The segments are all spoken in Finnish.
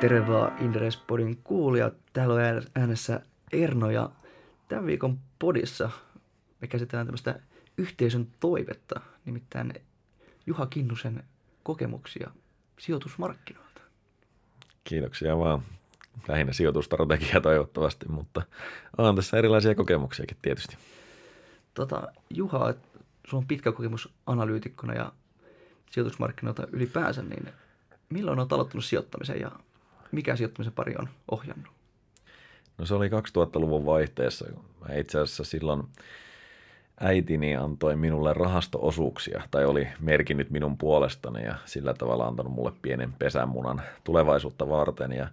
Terve vaan Inderespodin kuulijat. Täällä on äänessä Erno ja tämän viikon podissa me käsitellään tämmöistä yhteisön toivetta, nimittäin Juha Kinnusen kokemuksia sijoitusmarkkinoilta. Kiitoksia vaan. Lähinnä sijoitustrategia toivottavasti, mutta on tässä erilaisia kokemuksiakin tietysti. Tota, Juha, sulla on pitkä kokemus analyytikkona ja sijoitusmarkkinoilta ylipäänsä, niin milloin olet aloittanut sijoittamisen ja mikä sijoittamisen pari on ohjannut? No se oli 2000-luvun vaihteessa. Mä itse asiassa silloin äitini antoi minulle rahastoosuuksia tai oli merkinnyt minun puolestani ja sillä tavalla antanut mulle pienen pesämunan tulevaisuutta varten. Ja,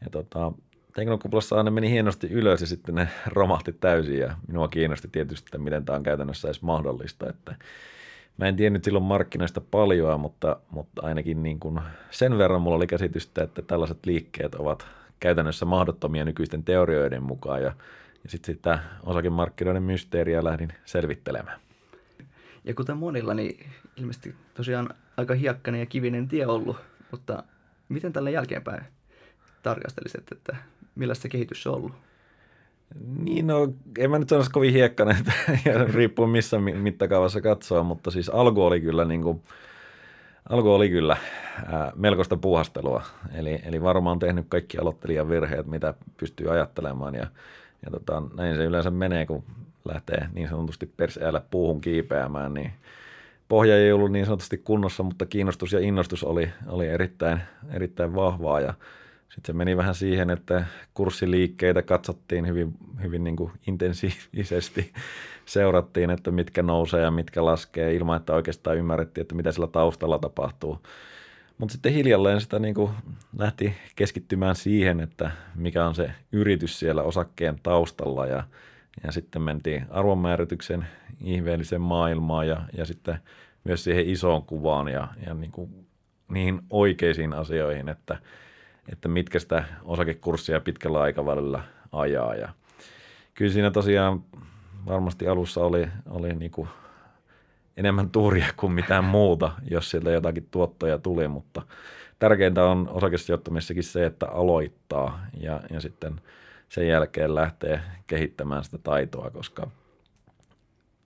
ja tota, teknokuplassa ne meni hienosti ylös ja sitten ne romahti täysin ja minua kiinnosti tietysti, että miten tämä on käytännössä edes mahdollista. Että mä en tiennyt silloin markkinoista paljon, mutta, mutta ainakin niin kuin sen verran mulla oli käsitystä, että tällaiset liikkeet ovat käytännössä mahdottomia nykyisten teorioiden mukaan ja, ja sitten sitä osakemarkkinoiden mysteeriä lähdin selvittelemään. Ja kuten monilla, niin ilmeisesti tosiaan aika hiekkainen ja kivinen tie ollut, mutta miten tällä jälkeenpäin tarkastelisit, että millaista se kehitys on ollut? Niin, no en mä nyt sanoisi kovin hiekkainen, ja riippuu missä mittakaavassa katsoa, mutta siis alku oli kyllä niin kuin, alku oli kyllä ää, melkoista puuhastelua. Eli, eli varmaan tehnyt kaikki aloittelijan virheet, mitä pystyy ajattelemaan ja, ja tota, näin se yleensä menee, kun lähtee niin sanotusti perseellä puuhun kiipeämään, niin pohja ei ollut niin sanotusti kunnossa, mutta kiinnostus ja innostus oli, oli erittäin, erittäin vahvaa ja sitten se meni vähän siihen, että kurssiliikkeitä katsottiin hyvin, hyvin niin kuin intensiivisesti, seurattiin, että mitkä nousee ja mitkä laskee ilman, että oikeastaan ymmärrettiin, että mitä sillä taustalla tapahtuu. Mutta sitten hiljalleen sitä niin kuin lähti keskittymään siihen, että mikä on se yritys siellä osakkeen taustalla ja, ja sitten mentiin arvonmäärityksen ihmeelliseen maailmaan ja, ja sitten myös siihen isoon kuvaan ja, ja niin kuin niihin oikeisiin asioihin, että – että mitkä sitä osakekurssia pitkällä aikavälillä ajaa. Ja kyllä siinä tosiaan varmasti alussa oli, oli niin kuin enemmän tuuria kuin mitään muuta, jos sieltä jotakin tuottoja tuli, mutta tärkeintä on osakesijoittamisessakin se, että aloittaa ja, ja sitten sen jälkeen lähtee kehittämään sitä taitoa, koska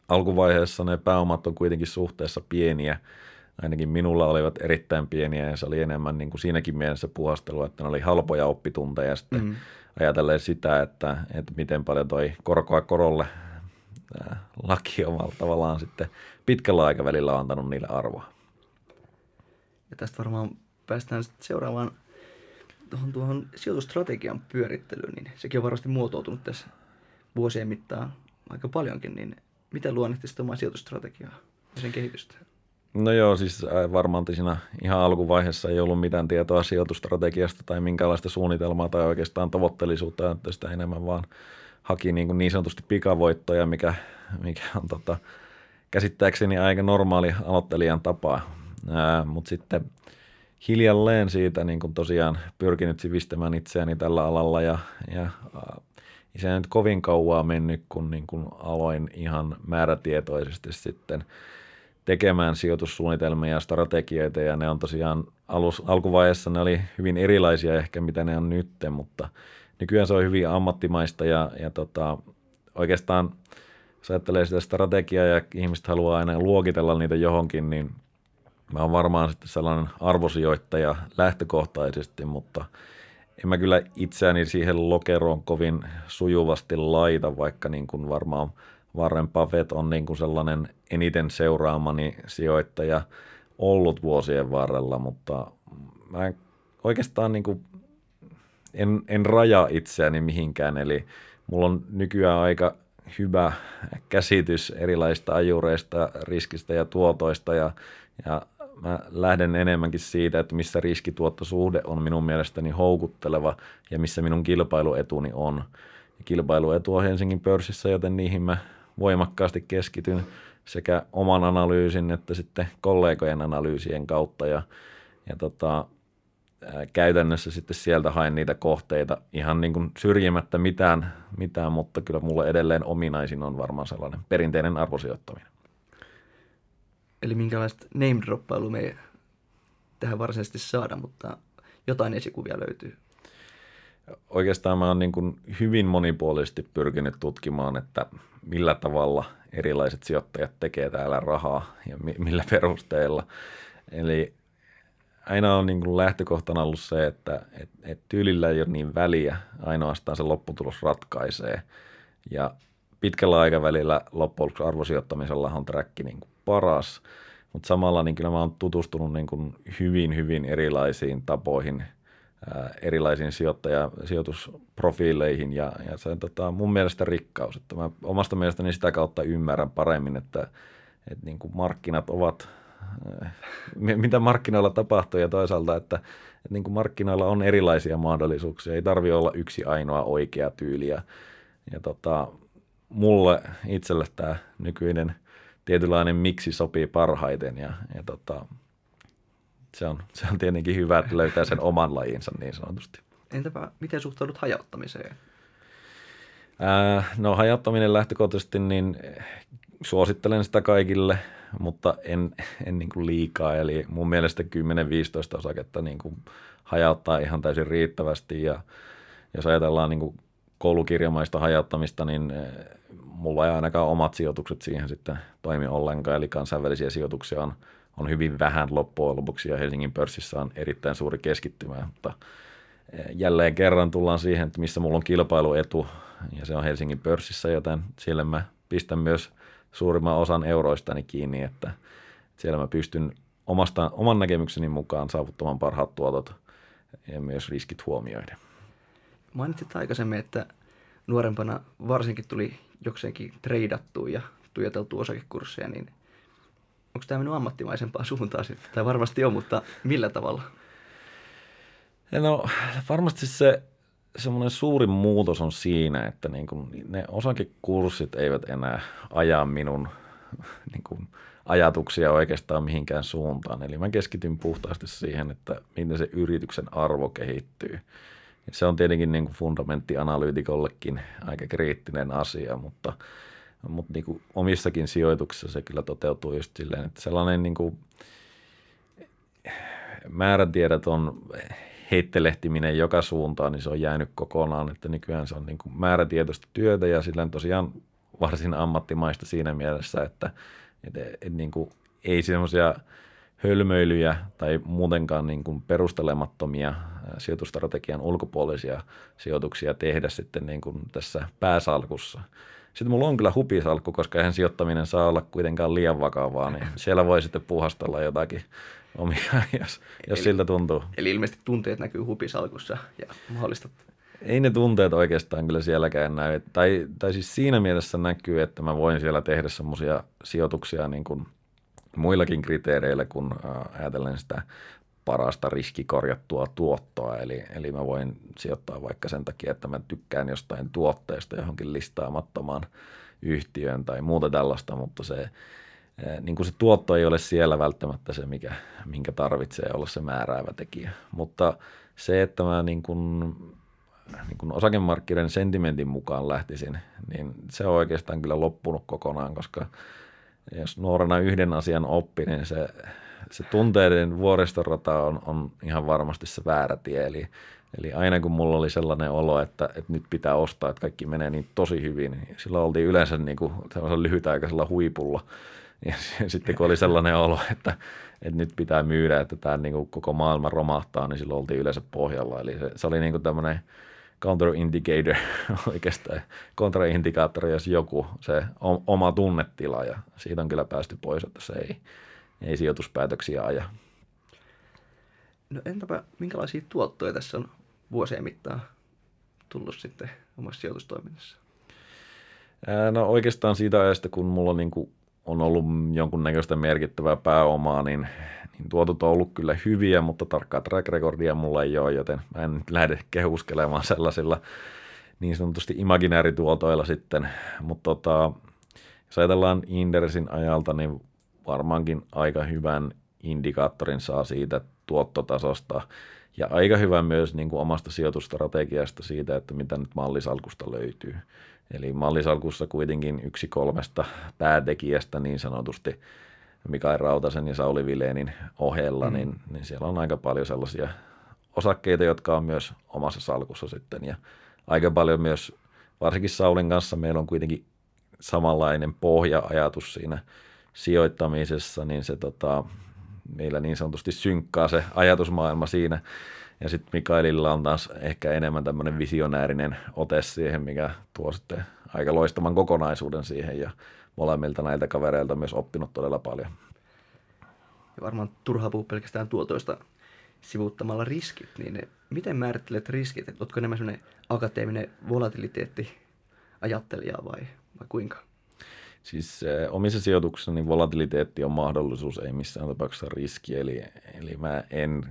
alkuvaiheessa ne pääomat on kuitenkin suhteessa pieniä ainakin minulla olivat erittäin pieniä ja se oli enemmän niin kuin siinäkin mielessä puhastelua, että ne oli halpoja oppitunteja sitten mm. ajatellen sitä, että, että miten paljon toi korkoa korolle laki on tavallaan sitten pitkällä aikavälillä antanut niille arvoa. Ja tästä varmaan päästään sitten seuraavaan tuohon, tuohon sijoitustrategian pyörittelyyn, niin sekin on varmasti muotoutunut tässä vuosien mittaan aika paljonkin, niin miten luonnehtisit omaa sijoitustrategiaa ja sen kehitystä? No joo, siis varmaan siinä ihan alkuvaiheessa ei ollut mitään tietoa sijoitustrategiasta tai minkälaista suunnitelmaa tai oikeastaan tavoittelisuutta, että sitä enemmän vaan haki niin, kuin niin sanotusti pikavoittoja, mikä, mikä on tota, käsittääkseni aika normaali aloittelijan tapa. Mutta sitten hiljalleen siitä niin kuin tosiaan pyrkinyt sivistämään itseäni tällä alalla ja, ja se ei nyt kovin kauaa mennyt, kun niin kuin aloin ihan määrätietoisesti sitten – tekemään sijoitussuunnitelmia ja strategioita ja ne on tosiaan alus, alkuvaiheessa ne oli hyvin erilaisia ehkä mitä ne on nyt, mutta nykyään se on hyvin ammattimaista ja, ja tota, oikeastaan jos ajattelee sitä strategiaa ja ihmiset haluaa aina luokitella niitä johonkin, niin mä oon varmaan sitten sellainen arvosijoittaja lähtökohtaisesti, mutta en mä kyllä itseäni siihen lokeroon kovin sujuvasti laita, vaikka niin kuin varmaan – Warren Buffett on niin kuin sellainen eniten seuraamani sijoittaja ollut vuosien varrella, mutta mä oikeastaan niin kuin en, en raja itseäni mihinkään, eli mulla on nykyään aika hyvä käsitys erilaisista ajureista, riskistä ja tuotoista ja, ja mä lähden enemmänkin siitä, että missä riskituottosuhde on minun mielestäni houkutteleva ja missä minun kilpailuetuni on. Kilpailuetu on Helsingin pörssissä, joten niihin mä voimakkaasti keskityn sekä oman analyysin että sitten kollegojen analyysien kautta ja, ja tota, käytännössä sitten sieltä haen niitä kohteita ihan niin kuin syrjimättä mitään, mitään, mutta kyllä mulle edelleen ominaisin on varmaan sellainen perinteinen arvosijoittaminen. Eli minkälaista name droppailua me ei tähän varsinaisesti saada, mutta jotain esikuvia löytyy? Oikeastaan mä oon niin kuin hyvin monipuolisesti pyrkinyt tutkimaan, että millä tavalla erilaiset sijoittajat tekee täällä rahaa ja millä perusteella. Eli aina on niin kuin lähtökohtana ollut se, että et, et tyylillä ei ole niin väliä, ainoastaan se lopputulos ratkaisee. Ja pitkällä aikavälillä loppujen lopuksi arvosijoittamisella on träkki niin kuin paras, mutta samalla niin kyllä mä oon tutustunut niin kuin hyvin, hyvin erilaisiin tapoihin, erilaisiin sijoittaja, sijoitusprofiileihin ja, ja se on tota, mun mielestä rikkaus. Että mä omasta mielestäni sitä kautta ymmärrän paremmin, että, että niin kuin markkinat ovat mitä markkinoilla tapahtuu ja toisaalta, että, että niin kuin markkinoilla on erilaisia mahdollisuuksia. Ei tarvi olla yksi ainoa oikea tyyli. Ja, ja tota, mulle itselle tämä nykyinen tietynlainen miksi sopii parhaiten ja, ja tota, se, on, se on tietenkin hyvä, että löytää sen oman lajinsa niin sanotusti. Entäpä miten suhtaudut hajauttamiseen? Ää, no hajauttaminen lähtökohtaisesti, niin suosittelen sitä kaikille, mutta en, en niin kuin liikaa. Eli mun mielestä 10-15 osaketta niin kuin hajauttaa ihan täysin riittävästi ja jos ajatellaan niin kuin koulukirjamaista hajauttamista, niin eh, mulla ei ainakaan omat sijoitukset siihen sitten toimi ollenkaan, eli kansainvälisiä sijoituksia on, on hyvin vähän loppujen lopuksi ja Helsingin pörssissä on erittäin suuri keskittymä, mutta eh, jälleen kerran tullaan siihen, että missä mulla on kilpailuetu ja se on Helsingin pörssissä, joten siellä mä pistän myös suurimman osan euroistani kiinni, että siellä mä pystyn omasta, oman näkemykseni mukaan saavuttamaan parhaat tuotot ja myös riskit huomioiden. Mainitsit aikaisemmin, että nuorempana varsinkin tuli jokseenkin treidattua ja tuijoteltu osakekursseja, niin onko tämä mennyt ammattimaisempaan suuntaan sitten? Tai varmasti on, mutta millä tavalla? No varmasti se semmoinen suurin muutos on siinä, että niin kuin ne osakekurssit eivät enää aja minun niin kuin ajatuksia oikeastaan mihinkään suuntaan. Eli mä keskityn puhtaasti siihen, että miten se yrityksen arvo kehittyy. Se on tietenkin niin kuin fundamenttianalyytikollekin aika kriittinen asia, mutta, mutta niin kuin omissakin sijoituksissa se kyllä toteutuu just silleen, että sellainen niin kuin määrätiedot on heittelehtiminen joka suuntaan, niin se on jäänyt kokonaan, että nykyään se on niin kuin määrätietoista työtä ja sillä tosiaan varsin ammattimaista siinä mielessä, että et, et, et niin kuin ei semmoisia hölmöilyjä tai muutenkaan niin kuin perustelemattomia sijoitustrategian ulkopuolisia sijoituksia tehdä sitten niin kuin tässä pääsalkussa. Sitten mulla on kyllä hupisalkku, koska eihän sijoittaminen saa olla kuitenkaan liian vakavaa, niin siellä voi sitten puhastella jotakin omia, jos, jos eli, siltä tuntuu. Eli ilmeisesti tunteet näkyy hupisalkussa ja mahdollista. Ei ne tunteet oikeastaan kyllä sielläkään näy. Tai, tai siis siinä mielessä näkyy, että mä voin siellä tehdä semmoisia sijoituksia niin kuin muillakin kriteereillä, kun ajatellen sitä parasta riskikorjattua tuottoa. Eli, eli mä voin sijoittaa vaikka sen takia, että mä tykkään jostain tuotteesta johonkin listaamattomaan yhtiöön tai muuta tällaista, mutta se, niin kuin se tuotto ei ole siellä välttämättä se, mikä, minkä tarvitsee olla se määräävä tekijä. Mutta se, että mä niin kuin, niin kuin osakemarkkinoiden sentimentin mukaan lähtisin, niin se on oikeastaan kyllä loppunut kokonaan, koska jos nuorena yhden asian oppi, niin se, se tunteiden vuoristorata on, on ihan varmasti se väärä tie. Eli, eli aina kun mulla oli sellainen olo, että, että nyt pitää ostaa, että kaikki menee niin tosi hyvin, niin silloin oltiin yleensä niin kuin lyhytaikaisella huipulla – ja sitten kun oli sellainen olo, että, että nyt pitää myydä, että tämä niin kuin koko maailma romahtaa, niin silloin oltiin yleensä pohjalla. Eli se, se oli niin kuin tämmöinen counter-indicator oikeastaan, kontraindikaattori, jos joku, se oma tunnetila ja siitä on kyllä päästy pois, että se ei, ei sijoituspäätöksiä aja. No entäpä minkälaisia tuottoja tässä on vuosien mittaan tullut sitten omassa sijoitustoiminnassa? No oikeastaan siitä ajasta, kun mulla niin kuin on ollut jonkunnäköistä merkittävää pääomaa, niin, niin tuotot on ollut kyllä hyviä, mutta tarkkaa track recordia mulla ei ole, joten mä en lähde kehuskelemaan sellaisilla niin sanotusti imaginäärituotoilla sitten. Mutta tota, jos ajatellaan Indersin ajalta, niin varmaankin aika hyvän indikaattorin saa siitä tuottotasosta ja aika hyvä myös niin kuin omasta sijoitustrategiasta siitä, että mitä nyt mallisalkusta löytyy. Eli mallisalkussa kuitenkin yksi kolmesta päätekijästä niin sanotusti Mikael Rautasen ja Sauli Vileenin ohella, mm. niin, niin siellä on aika paljon sellaisia osakkeita, jotka on myös omassa salkussa sitten ja aika paljon myös, varsinkin Saulin kanssa meillä on kuitenkin samanlainen pohja-ajatus siinä sijoittamisessa, niin se tota, meillä niin sanotusti synkkaa se ajatusmaailma siinä. Ja sitten Mikaelilla on taas ehkä enemmän tämmöinen visionäärinen ote siihen, mikä tuo sitten aika loistaman kokonaisuuden siihen ja molemmilta näiltä kavereilta myös oppinut todella paljon. Ja varmaan turhaa puhua pelkästään tuotoista sivuuttamalla riskit, niin miten määrittelet riskit? Et oletko enemmän sellainen akateeminen volatiliteetti ajattelija vai, vai kuinka? Siis eh, omissa sijoituksissa niin volatiliteetti on mahdollisuus, ei missään tapauksessa riski. Eli, eli mä en,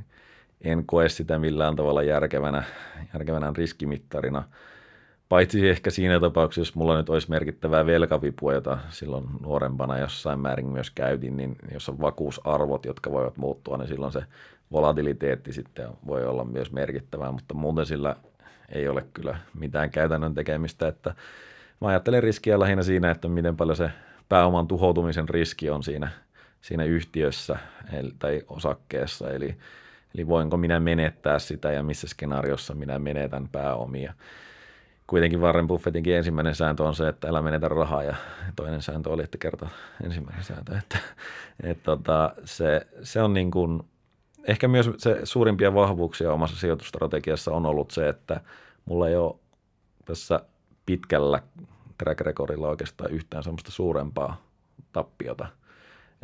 en koe sitä millään tavalla järkevänä, järkevänä riskimittarina. Paitsi ehkä siinä tapauksessa, jos mulla nyt olisi merkittävää velkavipua, jota silloin nuorempana jossain määrin myös käytin, niin jos on vakuusarvot, jotka voivat muuttua, niin silloin se volatiliteetti sitten voi olla myös merkittävää, mutta muuten sillä ei ole kyllä mitään käytännön tekemistä, että mä ajattelen riskiä lähinnä siinä, että miten paljon se pääoman tuhoutumisen riski on siinä, siinä yhtiössä tai osakkeessa, eli, eli voinko minä menettää sitä ja missä skenaariossa minä menetän pääomia. Kuitenkin Warren Buffettinkin ensimmäinen sääntö on se, että älä menetä rahaa ja toinen sääntö oli, että kerta ensimmäinen sääntö. Että, että tota, se, se on niin kuin, ehkä myös se suurimpia vahvuuksia omassa sijoitustrategiassa on ollut se, että mulla ei ole tässä pitkällä track recordilla oikeastaan yhtään semmoista suurempaa tappiota.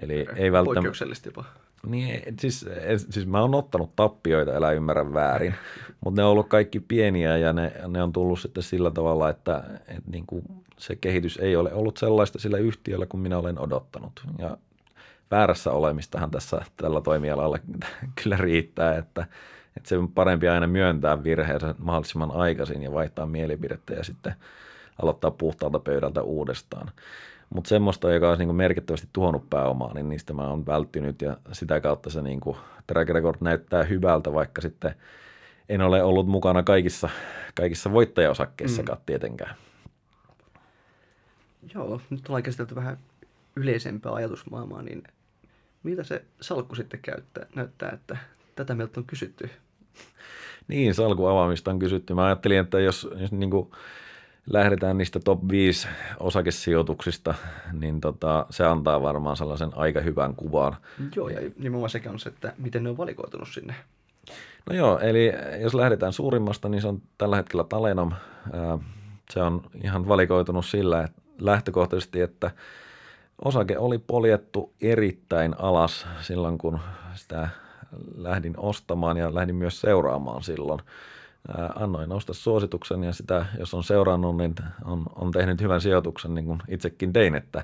Eli okay. ei välttämättä... Poikkeuksellisesti jopa. Niin, siis, siis mä oon ottanut tappioita, älä ymmärrä väärin, mutta ne on ollut kaikki pieniä ja ne, ne on tullut sitten sillä tavalla, että, että niin kuin se kehitys ei ole ollut sellaista sillä yhtiöllä kuin minä olen odottanut. Ja väärässä olemistahan tässä tällä toimialalla kyllä riittää, että, että se on parempi aina myöntää virheensä mahdollisimman aikaisin ja vaihtaa mielipidettä ja sitten aloittaa puhtaalta pöydältä uudestaan. Mutta semmoista, joka olisi niin kuin merkittävästi tuhonnut pääomaa, niin niistä mä oon välttynyt ja sitä kautta se niin kuin track record näyttää hyvältä, vaikka sitten en ole ollut mukana kaikissa, kaikissa voittajaosakkeissakaan mm. tietenkään. Joo, nyt ollaan käsitelty vähän yleisempää ajatusmaailmaa, niin miltä se salkku sitten käyttää, näyttää, että tätä meiltä on kysytty? Niin, salkun avaamista on kysytty. Mä ajattelin, että jos, jos niin kuin lähdetään niistä top 5 osakesijoituksista, niin tota, se antaa varmaan sellaisen aika hyvän kuvan. Joo, ja nimenomaan sekä on se, että miten ne on valikoitunut sinne. No joo, eli jos lähdetään suurimmasta, niin se on tällä hetkellä Talenom. Se on ihan valikoitunut sillä että lähtökohtaisesti, että osake oli poljettu erittäin alas silloin, kun sitä lähdin ostamaan ja lähdin myös seuraamaan silloin – annoin nousta suosituksen ja sitä, jos on seurannut, niin on, on tehnyt hyvän sijoituksen, niin kuin itsekin tein, että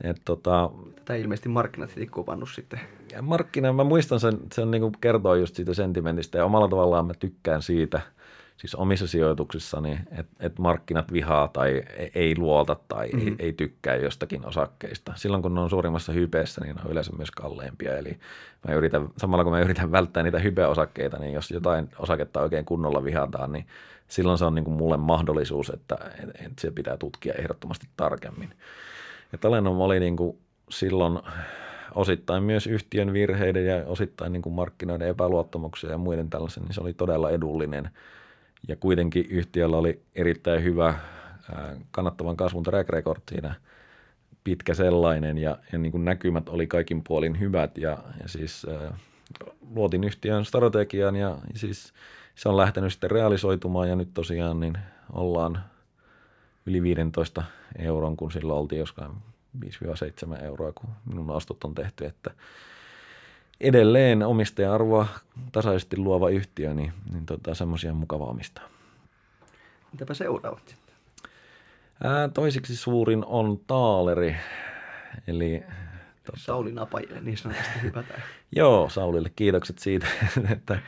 et tota, Tätä ilmeisesti markkinat heti kopannut sitten. Markkina, mä muistan sen, se on niin kuin kertoo just siitä sentimentistä ja omalla tavallaan mä tykkään siitä – siis omissa sijoituksissani, että et markkinat vihaa tai e-, ei luota tai mm-hmm. ei, ei tykkää jostakin osakkeista. Silloin kun ne on suurimmassa hypeessä, niin ne on yleensä myös kalleimpia. Eli mä yritän, samalla kun mä yritän välttää niitä hypeosakkeita, niin jos jotain osaketta oikein kunnolla vihataan, niin silloin se on niin kuin mulle mahdollisuus, että, että se pitää tutkia ehdottomasti tarkemmin. Ja Talenom oli niin kuin silloin osittain myös yhtiön virheiden ja osittain niin kuin markkinoiden epäluottamuksia ja muiden tällaisen, niin se oli todella edullinen – ja kuitenkin yhtiöllä oli erittäin hyvä kannattavan kasvun track record siinä, pitkä sellainen ja, ja niin kuin näkymät oli kaikin puolin hyvät ja, ja siis äh, luotin yhtiön strategian ja, ja siis se on lähtenyt sitten realisoitumaan ja nyt tosiaan niin ollaan yli 15 euron, kun silloin oltiin joskaan 5-7 euroa, kun minun ostot on tehty, että edelleen omistaja-arvoa tasaisesti luova yhtiö, niin, niin tota, semmoisia on mukava omistaa. Mitäpä seuraavat sitten? Ää, toiseksi suurin on Taaleri, eli Tota, Sauli Napajille niin sanotusti hypätään. Joo, Saulille kiitokset siitä, että,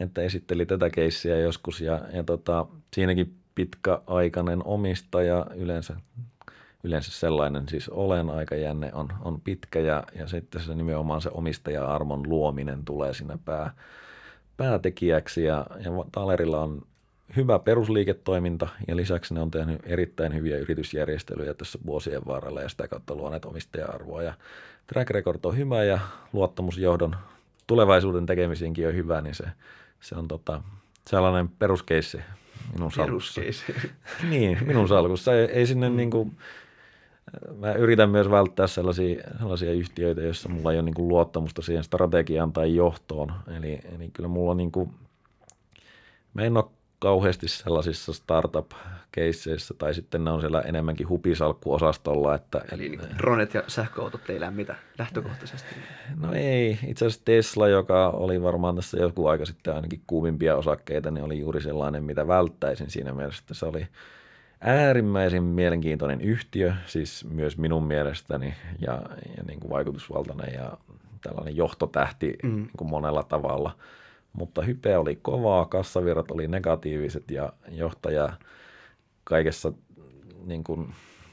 että esitteli tätä keissiä joskus. Ja, ja tota, siinäkin pitkäaikainen omistaja, yleensä yleensä sellainen siis olen, aikajänne on, on pitkä ja, ja sitten se nimenomaan se omistaja-arvon luominen tulee siinä pää, päätekijäksi ja, ja Talerilla on hyvä perusliiketoiminta ja lisäksi ne on tehnyt erittäin hyviä yritysjärjestelyjä tässä vuosien varrella ja sitä kautta luoneet omistaja-arvoa ja track record on hyvä ja luottamusjohdon tulevaisuuden tekemisiinkin on hyvä, niin se se on tota, sellainen peruskeissi minun salkussa. Niin, minun salkussa. Ei, ei sinne mm. niin kuin, mä yritän myös välttää sellaisia, sellaisia yhtiöitä, joissa mulla ei ole niin kuin luottamusta siihen strategiaan tai johtoon. Eli, eli kyllä mulla on niin kuin, mä en ole kauheasti sellaisissa startup-keisseissä, tai sitten ne on siellä enemmänkin hupisalkkuosastolla. Että, Eli niin kuin dronet ja sähköautot ei lämmitä lähtökohtaisesti. No ei, itse asiassa Tesla, joka oli varmaan tässä joku aika sitten ainakin kuumimpia osakkeita, niin oli juuri sellainen, mitä välttäisin siinä mielessä, että se oli äärimmäisen mielenkiintoinen yhtiö, siis myös minun mielestäni, ja, ja niin kuin vaikutusvaltainen ja tällainen johtotähti mm. niin kuin monella tavalla – mutta hype oli kovaa, kassavirrat oli negatiiviset ja johtaja kaikessa niin kuin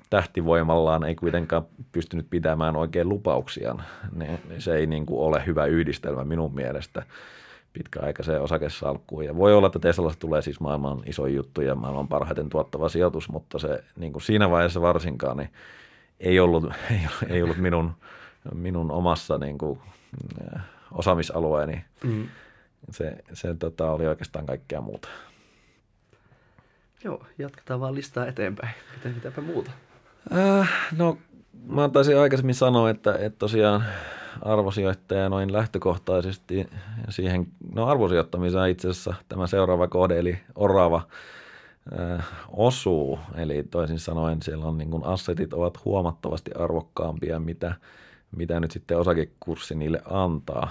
tähtivoimallaan ei kuitenkaan pystynyt pitämään oikein lupauksiaan. Ne, se ei niin kuin ole hyvä yhdistelmä minun mielestä pitkäaikaiseen osakesalkkuun. Ja voi olla, että Teslasta tulee siis maailman iso juttu ja maailman parhaiten tuottava sijoitus, mutta se niin kuin siinä vaiheessa varsinkaan niin ei ollut, ei, ei ollut minun, minun omassa niin kuin, osaamisalueeni. Mm se, se tota, oli oikeastaan kaikkea muuta. Joo, jatketaan vaan listaa eteenpäin. Miten, mitäpä muuta? Äh, no, mä taisin aikaisemmin sanoa, että, että tosiaan arvosijoittaja noin lähtökohtaisesti siihen, no arvosijoittamiseen itse asiassa tämä seuraava kode, eli orava, äh, osuu. Eli toisin sanoen siellä on niin kuin assetit ovat huomattavasti arvokkaampia, mitä – mitä nyt sitten osakekurssi niille antaa.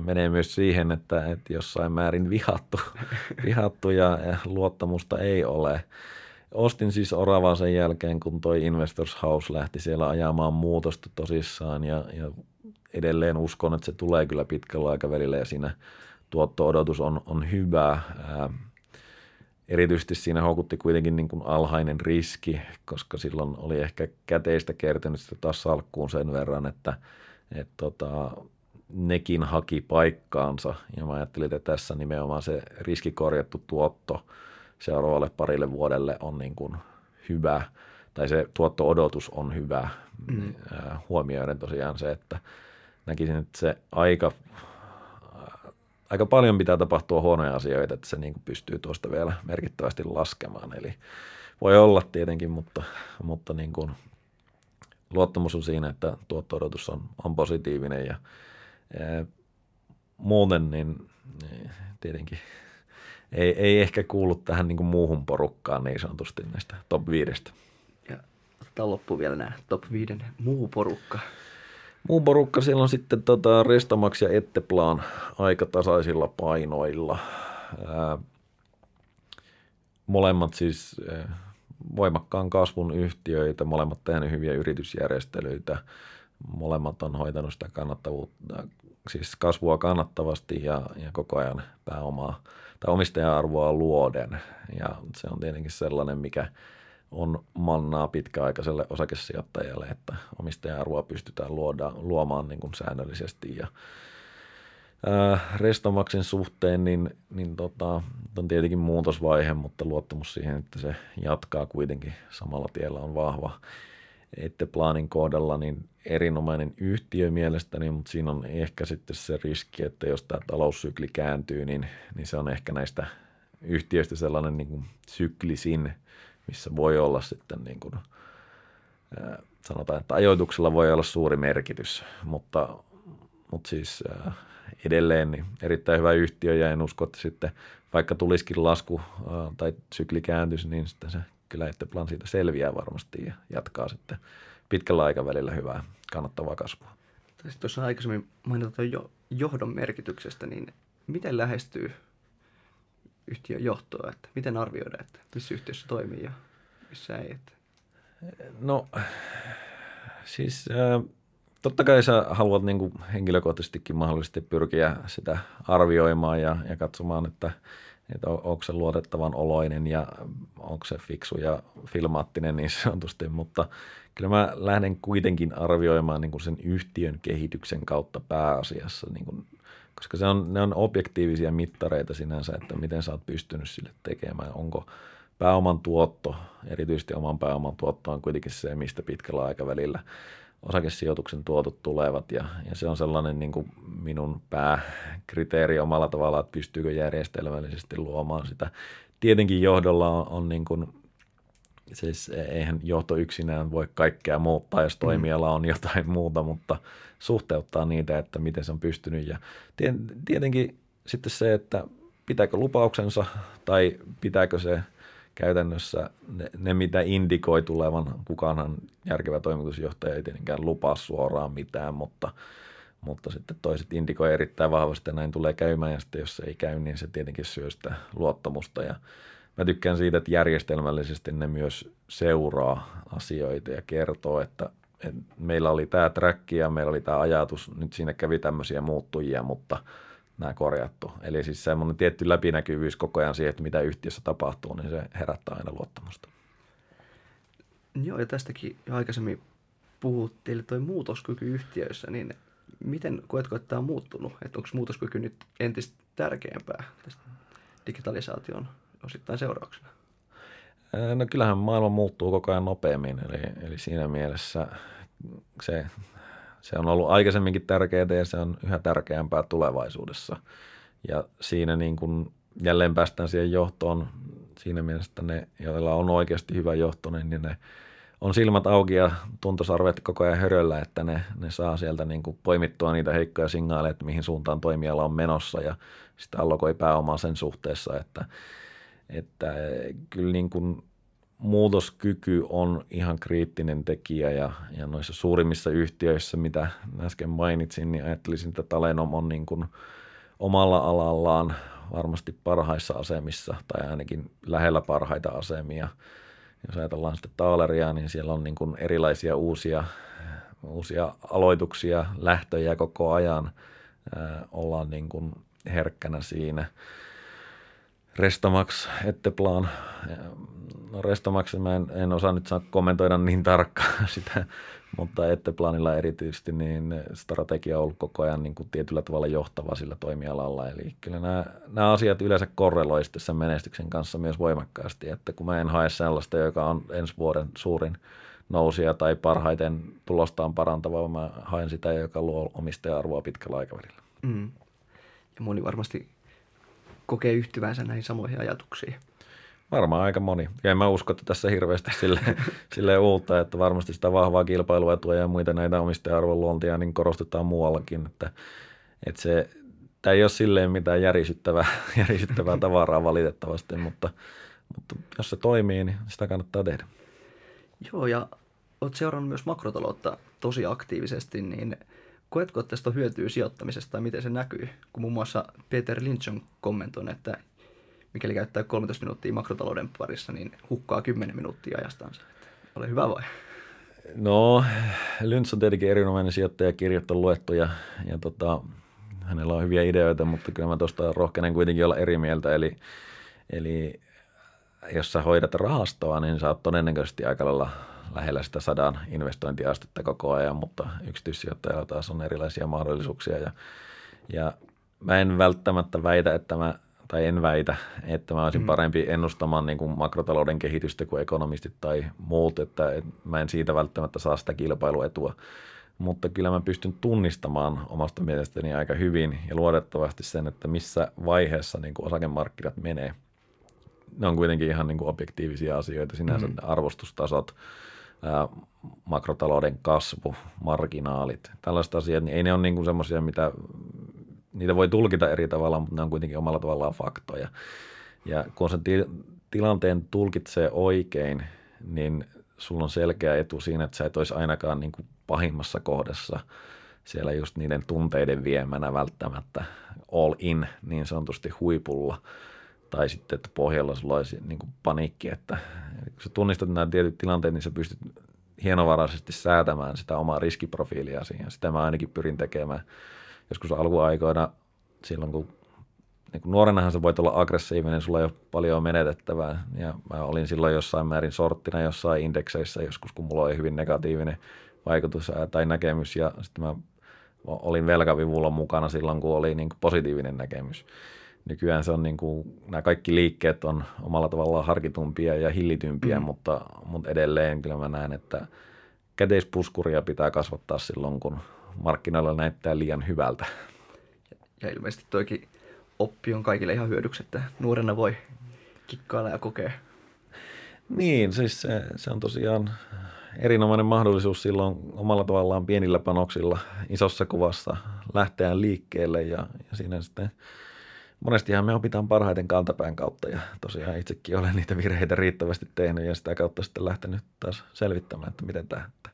Menee myös siihen, että, että jossain määrin vihattu, vihattu ja luottamusta ei ole. Ostin siis Oravaa sen jälkeen, kun toi Investors House lähti siellä ajamaan muutosta tosissaan ja, ja edelleen uskon, että se tulee kyllä pitkällä aikavälillä ja siinä tuotto-odotus on, on hyvä. Ää, erityisesti siinä houkutti kuitenkin niin kuin alhainen riski, koska silloin oli ehkä käteistä kertynyt sitä taas salkkuun sen verran, että, että tota, nekin haki paikkaansa. Ja mä ajattelin, että tässä nimenomaan se riskikorjattu tuotto seuraavalle parille vuodelle on niin kuin hyvä, tai se tuotto-odotus on hyvä, mm. huomioiden tosiaan se, että näkisin, että se aika aika paljon pitää tapahtua huonoja asioita, että se niin kuin pystyy tuosta vielä merkittävästi laskemaan. Eli voi olla tietenkin, mutta, mutta niin kuin luottamus on siinä, että tuotto-odotus on, on positiivinen ja, ja muuten niin, niin tietenkin ei, ei ehkä kuulu tähän niin kuin muuhun porukkaan niin sanotusti näistä top 5. Ja otetaan loppuun vielä nämä top 5 muu porukka. Muu porukka siellä on sitten tota Restamax ja Etteplan aika tasaisilla painoilla. Ää, molemmat siis ää, voimakkaan kasvun yhtiöitä, molemmat tehneet hyviä yritysjärjestelyitä, molemmat on hoitanut sitä kannattavuutta, siis kasvua kannattavasti ja, ja koko ajan pääomaa tai omistaja-arvoa luoden. Ja se on tietenkin sellainen, mikä on mannaa pitkäaikaiselle osakesijoittajalle, että omistaja-arvoa pystytään luoda, luomaan niin kuin säännöllisesti. Ja, ää, Restomaksin suhteen niin, niin tota, on tietenkin muutosvaihe, mutta luottamus siihen, että se jatkaa kuitenkin samalla tiellä on vahva. Ette Planin kohdalla niin erinomainen yhtiö mielestäni, mutta siinä on ehkä sitten se riski, että jos tämä taloussykli kääntyy, niin, niin se on ehkä näistä yhtiöistä sellainen niin kuin syklisin – missä voi olla sitten niin kuin, sanotaan, että ajoituksella voi olla suuri merkitys, mutta, mutta siis edelleen niin erittäin hyvä yhtiö ja en usko, että sitten vaikka tulisikin lasku tai sykli kääntyisi, niin sitten se kyllä Etteplan siitä selviää varmasti ja jatkaa sitten pitkällä aikavälillä hyvää kannattavaa kasvua. Sitten tuossa aikaisemmin mainitaan jo johdon merkityksestä, niin miten lähestyy yhtiön johtoa, että miten arvioida, että missä yhtiössä toimii ja missä ei? Että... No siis äh, totta kai sä haluat niin kuin henkilökohtaisestikin mahdollisesti pyrkiä sitä arvioimaan ja, ja katsomaan, että, että onko se luotettavan oloinen ja onko se fiksu ja filmaattinen niin sanotusti, mutta kyllä mä lähden kuitenkin arvioimaan niin kuin sen yhtiön kehityksen kautta pääasiassa, niin kuin, koska se on, ne on objektiivisia mittareita sinänsä, että miten sä oot pystynyt sille tekemään, onko pääoman tuotto, erityisesti oman pääoman tuotto on kuitenkin se, mistä pitkällä aikavälillä osakesijoituksen tuotot tulevat ja, ja se on sellainen niin kuin minun pääkriteeri omalla tavallaan, että pystyykö järjestelmällisesti luomaan sitä. Tietenkin johdolla on, on niin kuin, siis eihän johto yksinään voi kaikkea muuttaa, jos mm. toimiala on jotain muuta, mutta suhteuttaa niitä, että miten se on pystynyt ja tietenkin sitten se, että pitääkö lupauksensa tai pitääkö se käytännössä ne, ne, mitä indikoi tulevan, kukaanhan järkevä toimitusjohtaja ei tietenkään lupaa suoraan mitään, mutta, mutta sitten toiset indikoi erittäin vahvasti ja näin tulee käymään ja sitten jos se ei käy, niin se tietenkin syö sitä luottamusta ja mä tykkään siitä, että järjestelmällisesti ne myös seuraa asioita ja kertoo, että, että meillä oli tämä track ja meillä oli tämä ajatus, nyt siinä kävi tämmöisiä muuttujia, mutta – nämä korjattu. Eli siis semmoinen tietty läpinäkyvyys koko ajan siihen, että mitä yhtiössä tapahtuu, niin se herättää aina luottamusta. Joo, ja tästäkin jo aikaisemmin puhuttiin, eli tuo muutoskyky yhtiöissä, niin miten koetko, että tämä on muuttunut? Että onko muutoskyky nyt entistä tärkeämpää tästä digitalisaation osittain seurauksena? No kyllähän maailma muuttuu koko ajan nopeammin, eli, eli siinä mielessä se se on ollut aikaisemminkin tärkeää ja se on yhä tärkeämpää tulevaisuudessa. Ja siinä niin kuin jälleen päästään siihen johtoon siinä mielessä, että ne, joilla on oikeasti hyvä johto, niin ne on silmät auki ja tuntosarvet koko ajan höröllä, että ne, ne saa sieltä niin kuin poimittua niitä heikkoja signaaleja, että mihin suuntaan toimiala on menossa ja sitä allokoi pääomaa sen suhteessa, että, että kyllä niin kuin muutoskyky on ihan kriittinen tekijä ja, ja noissa suurimmissa yhtiöissä, mitä äsken mainitsin, niin ajattelisin, että Talenom on niin kuin omalla alallaan varmasti parhaissa asemissa tai ainakin lähellä parhaita asemia. Jos ajatellaan sitten Taaleria, niin siellä on niin kuin erilaisia uusia, uusia aloituksia, lähtöjä koko ajan. Ollaan niin kuin herkkänä siinä. Restamax, Etteplan, no Restamax, mä en, en osaa nyt saa kommentoida niin tarkkaan sitä, mutta Etteplanilla erityisesti niin strategia on ollut koko ajan niin kuin tietyllä tavalla johtava sillä toimialalla. Eli kyllä nämä, nämä asiat yleensä korreloi sen menestyksen kanssa myös voimakkaasti, että kun mä en hae sellaista, joka on ensi vuoden suurin nousia tai parhaiten tulostaan parantava, mä haen sitä, joka luo omistaja-arvoa pitkällä aikavälillä. Mm. Ja moni varmasti kokee yhtyvänsä näihin samoihin ajatuksiin. Varmaan aika moni. Ja en mä usko, että tässä hirveästi sille, sille uutta, että varmasti sitä vahvaa kilpailuetua ja muita näitä omistaja-arvon luontia niin korostetaan muuallakin. Että, että se, tämä ei ole silleen mitään järisyttävää, järisyttävää tavaraa valitettavasti, mutta, mutta jos se toimii, niin sitä kannattaa tehdä. Joo, ja olet seurannut myös makrotaloutta tosi aktiivisesti, niin – koetko, että tästä on hyötyä sijoittamisesta tai miten se näkyy? Kun muun muassa Peter Lynch on kommentoinut, että mikäli käyttää 13 minuuttia makrotalouden parissa, niin hukkaa 10 minuuttia ajastansa. Ole hyvä vai? No, Lynch on tietenkin erinomainen sijoittaja, kirjoittanut luettu ja, ja tota, hänellä on hyviä ideoita, mutta kyllä mä tuosta rohkenen kuitenkin olla eri mieltä. Eli, eli jos sä hoidat rahastoa, niin sä oot todennäköisesti aika lailla lähellä sitä sadan investointiastetta koko ajan, mutta yksityissijoittajalla taas on erilaisia mahdollisuuksia ja, ja mä en välttämättä väitä, että mä tai en väitä, että mä olisin mm. parempi ennustamaan niin kuin makrotalouden kehitystä kuin ekonomistit tai muut, että, että mä en siitä välttämättä saa sitä kilpailuetua. Mutta kyllä mä pystyn tunnistamaan omasta mielestäni aika hyvin ja luodettavasti sen, että missä vaiheessa niin kuin osakemarkkinat menee. Ne on kuitenkin ihan niin kuin objektiivisia asioita, sinänsä mm. arvostustasot, makrotalouden kasvu, marginaalit, tällaiset asiat, niin ei ne ole niin semmoisia, mitä niitä voi tulkita eri tavalla, mutta ne on kuitenkin omalla tavallaan faktoja. Ja kun sen tilanteen tulkitsee oikein, niin sulla on selkeä etu siinä, että sä et olisi ainakaan niin kuin pahimmassa kohdassa siellä just niiden tunteiden viemänä välttämättä all in niin sanotusti huipulla – tai sitten, että pohjalla sulla olisi niin kuin paniikki, että kun sä tunnistat nämä tietyt tilanteet, niin sä pystyt hienovaraisesti säätämään sitä omaa riskiprofiilia siihen. Sitä mä ainakin pyrin tekemään. Joskus alkuaikoina, silloin kun niin kuin nuorenahan sä voit olla aggressiivinen, sulla ei ole paljon menetettävää. Ja mä olin silloin jossain määrin sorttina jossain indekseissä joskus, kun mulla oli hyvin negatiivinen vaikutus tai näkemys. Ja sitten mä olin velkavivulla mukana silloin, kun oli niin positiivinen näkemys nykyään se on niin kuin, nämä kaikki liikkeet on omalla tavallaan harkitumpia ja hillitympiä, mm. mutta, mutta edelleen kyllä mä näen, että käteispuskuria pitää kasvattaa silloin, kun markkinoilla näyttää liian hyvältä. Ja ilmeisesti toikin oppi on kaikille ihan hyödyksi, että nuorena voi kikkailla ja kokea. Niin, siis se, se on tosiaan erinomainen mahdollisuus silloin omalla tavallaan pienillä panoksilla isossa kuvassa lähteä liikkeelle ja, ja siinä sitten monestihan me opitaan parhaiten kantapään kautta ja tosiaan itsekin olen niitä virheitä riittävästi tehnyt ja sitä kautta sitten lähtenyt taas selvittämään, että miten tämä. Että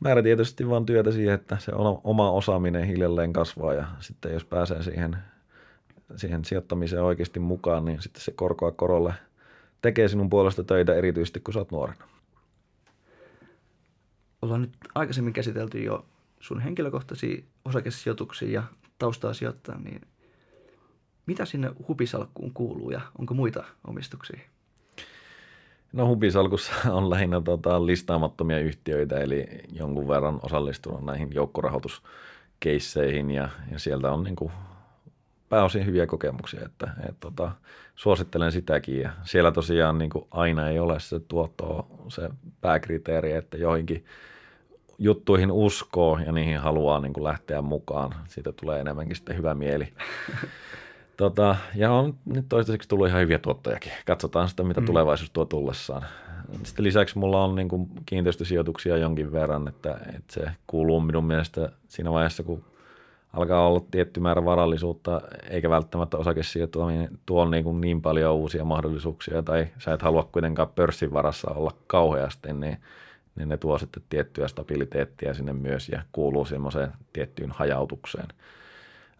määrätietoisesti vaan työtä siihen, että se oma osaaminen hiljalleen kasvaa ja sitten jos pääsee siihen, siihen sijoittamiseen oikeasti mukaan, niin sitten se korkoa korolle tekee sinun puolesta töitä erityisesti, kun sä oot nuorena. Ollaan nyt aikaisemmin käsitelty jo sun henkilökohtaisia osakesijoituksia ja taustaa sijoittaa, niin mitä sinne hupisalkkuun kuuluu ja onko muita omistuksia? No hupisalkussa on lähinnä tota, listaamattomia yhtiöitä, eli jonkun verran osallistunut näihin joukkorahoituskeisseihin ja, ja sieltä on niin kuin pääosin hyviä kokemuksia, että et, tota, suosittelen sitäkin ja siellä tosiaan niin kuin aina ei ole se tuotto se pääkriteeri, että joihinkin juttuihin uskoo ja niihin haluaa niin kuin lähteä mukaan. Siitä tulee enemmänkin sitten hyvä mieli. Tota, ja on nyt toistaiseksi tullut ihan hyviä tuottojakin. Katsotaan sitä, mitä mm. tulevaisuus tuo tullessaan. Sitten lisäksi mulla on niin kuin kiinteistösijoituksia jonkin verran, että, että se kuuluu minun mielestä siinä vaiheessa, kun alkaa olla tietty määrä varallisuutta, eikä välttämättä osakesijoittaminen tuo niin, kuin niin paljon uusia mahdollisuuksia, tai sä et halua kuitenkaan pörssin varassa olla kauheasti, niin, niin ne tuo sitten tiettyä stabiliteettia sinne myös ja kuuluu semmoiseen tiettyyn hajautukseen.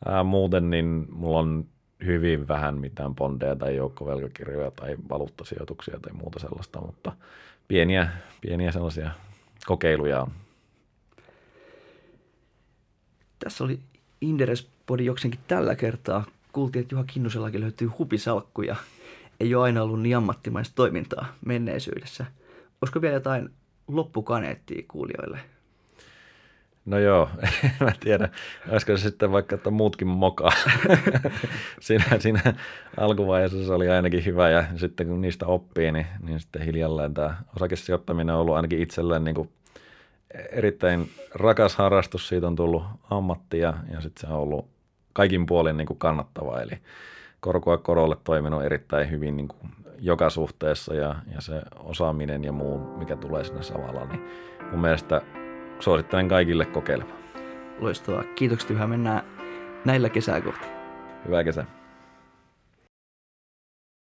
Ää, muuten niin mulla on hyvin vähän mitään bondeja tai joukkovelkakirjoja tai valuuttasijoituksia tai muuta sellaista, mutta pieniä, pieniä sellaisia kokeiluja on. Tässä oli Inderes-podi jokseenkin tällä kertaa. Kuultiin, että Juha Kinnusellakin löytyy hupisalkkuja. Ei ole aina ollut niin ammattimaista toimintaa menneisyydessä. Olisiko vielä jotain loppukaneettia kuulijoille? No joo, mä tiedä. Olisiko se sitten vaikka, että muutkin mokaa. siinä, siinä alkuvaiheessa se oli ainakin hyvä ja sitten kun niistä oppii, niin, niin sitten hiljalleen tämä osakesijoittaminen on ollut ainakin itselleen niin kuin erittäin rakas harrastus. Siitä on tullut ammatti ja, ja sitten se on ollut kaikin puolin niin kuin kannattava. Eli korkoa korolle toiminut erittäin hyvin niin kuin joka suhteessa ja, ja se osaaminen ja muu, mikä tulee sinne samalla, niin mun mielestä suosittelen kaikille kokeilemaan. Loistavaa. Kiitokset yhä. Mennään näillä kesää kohti. Hyvää kesää.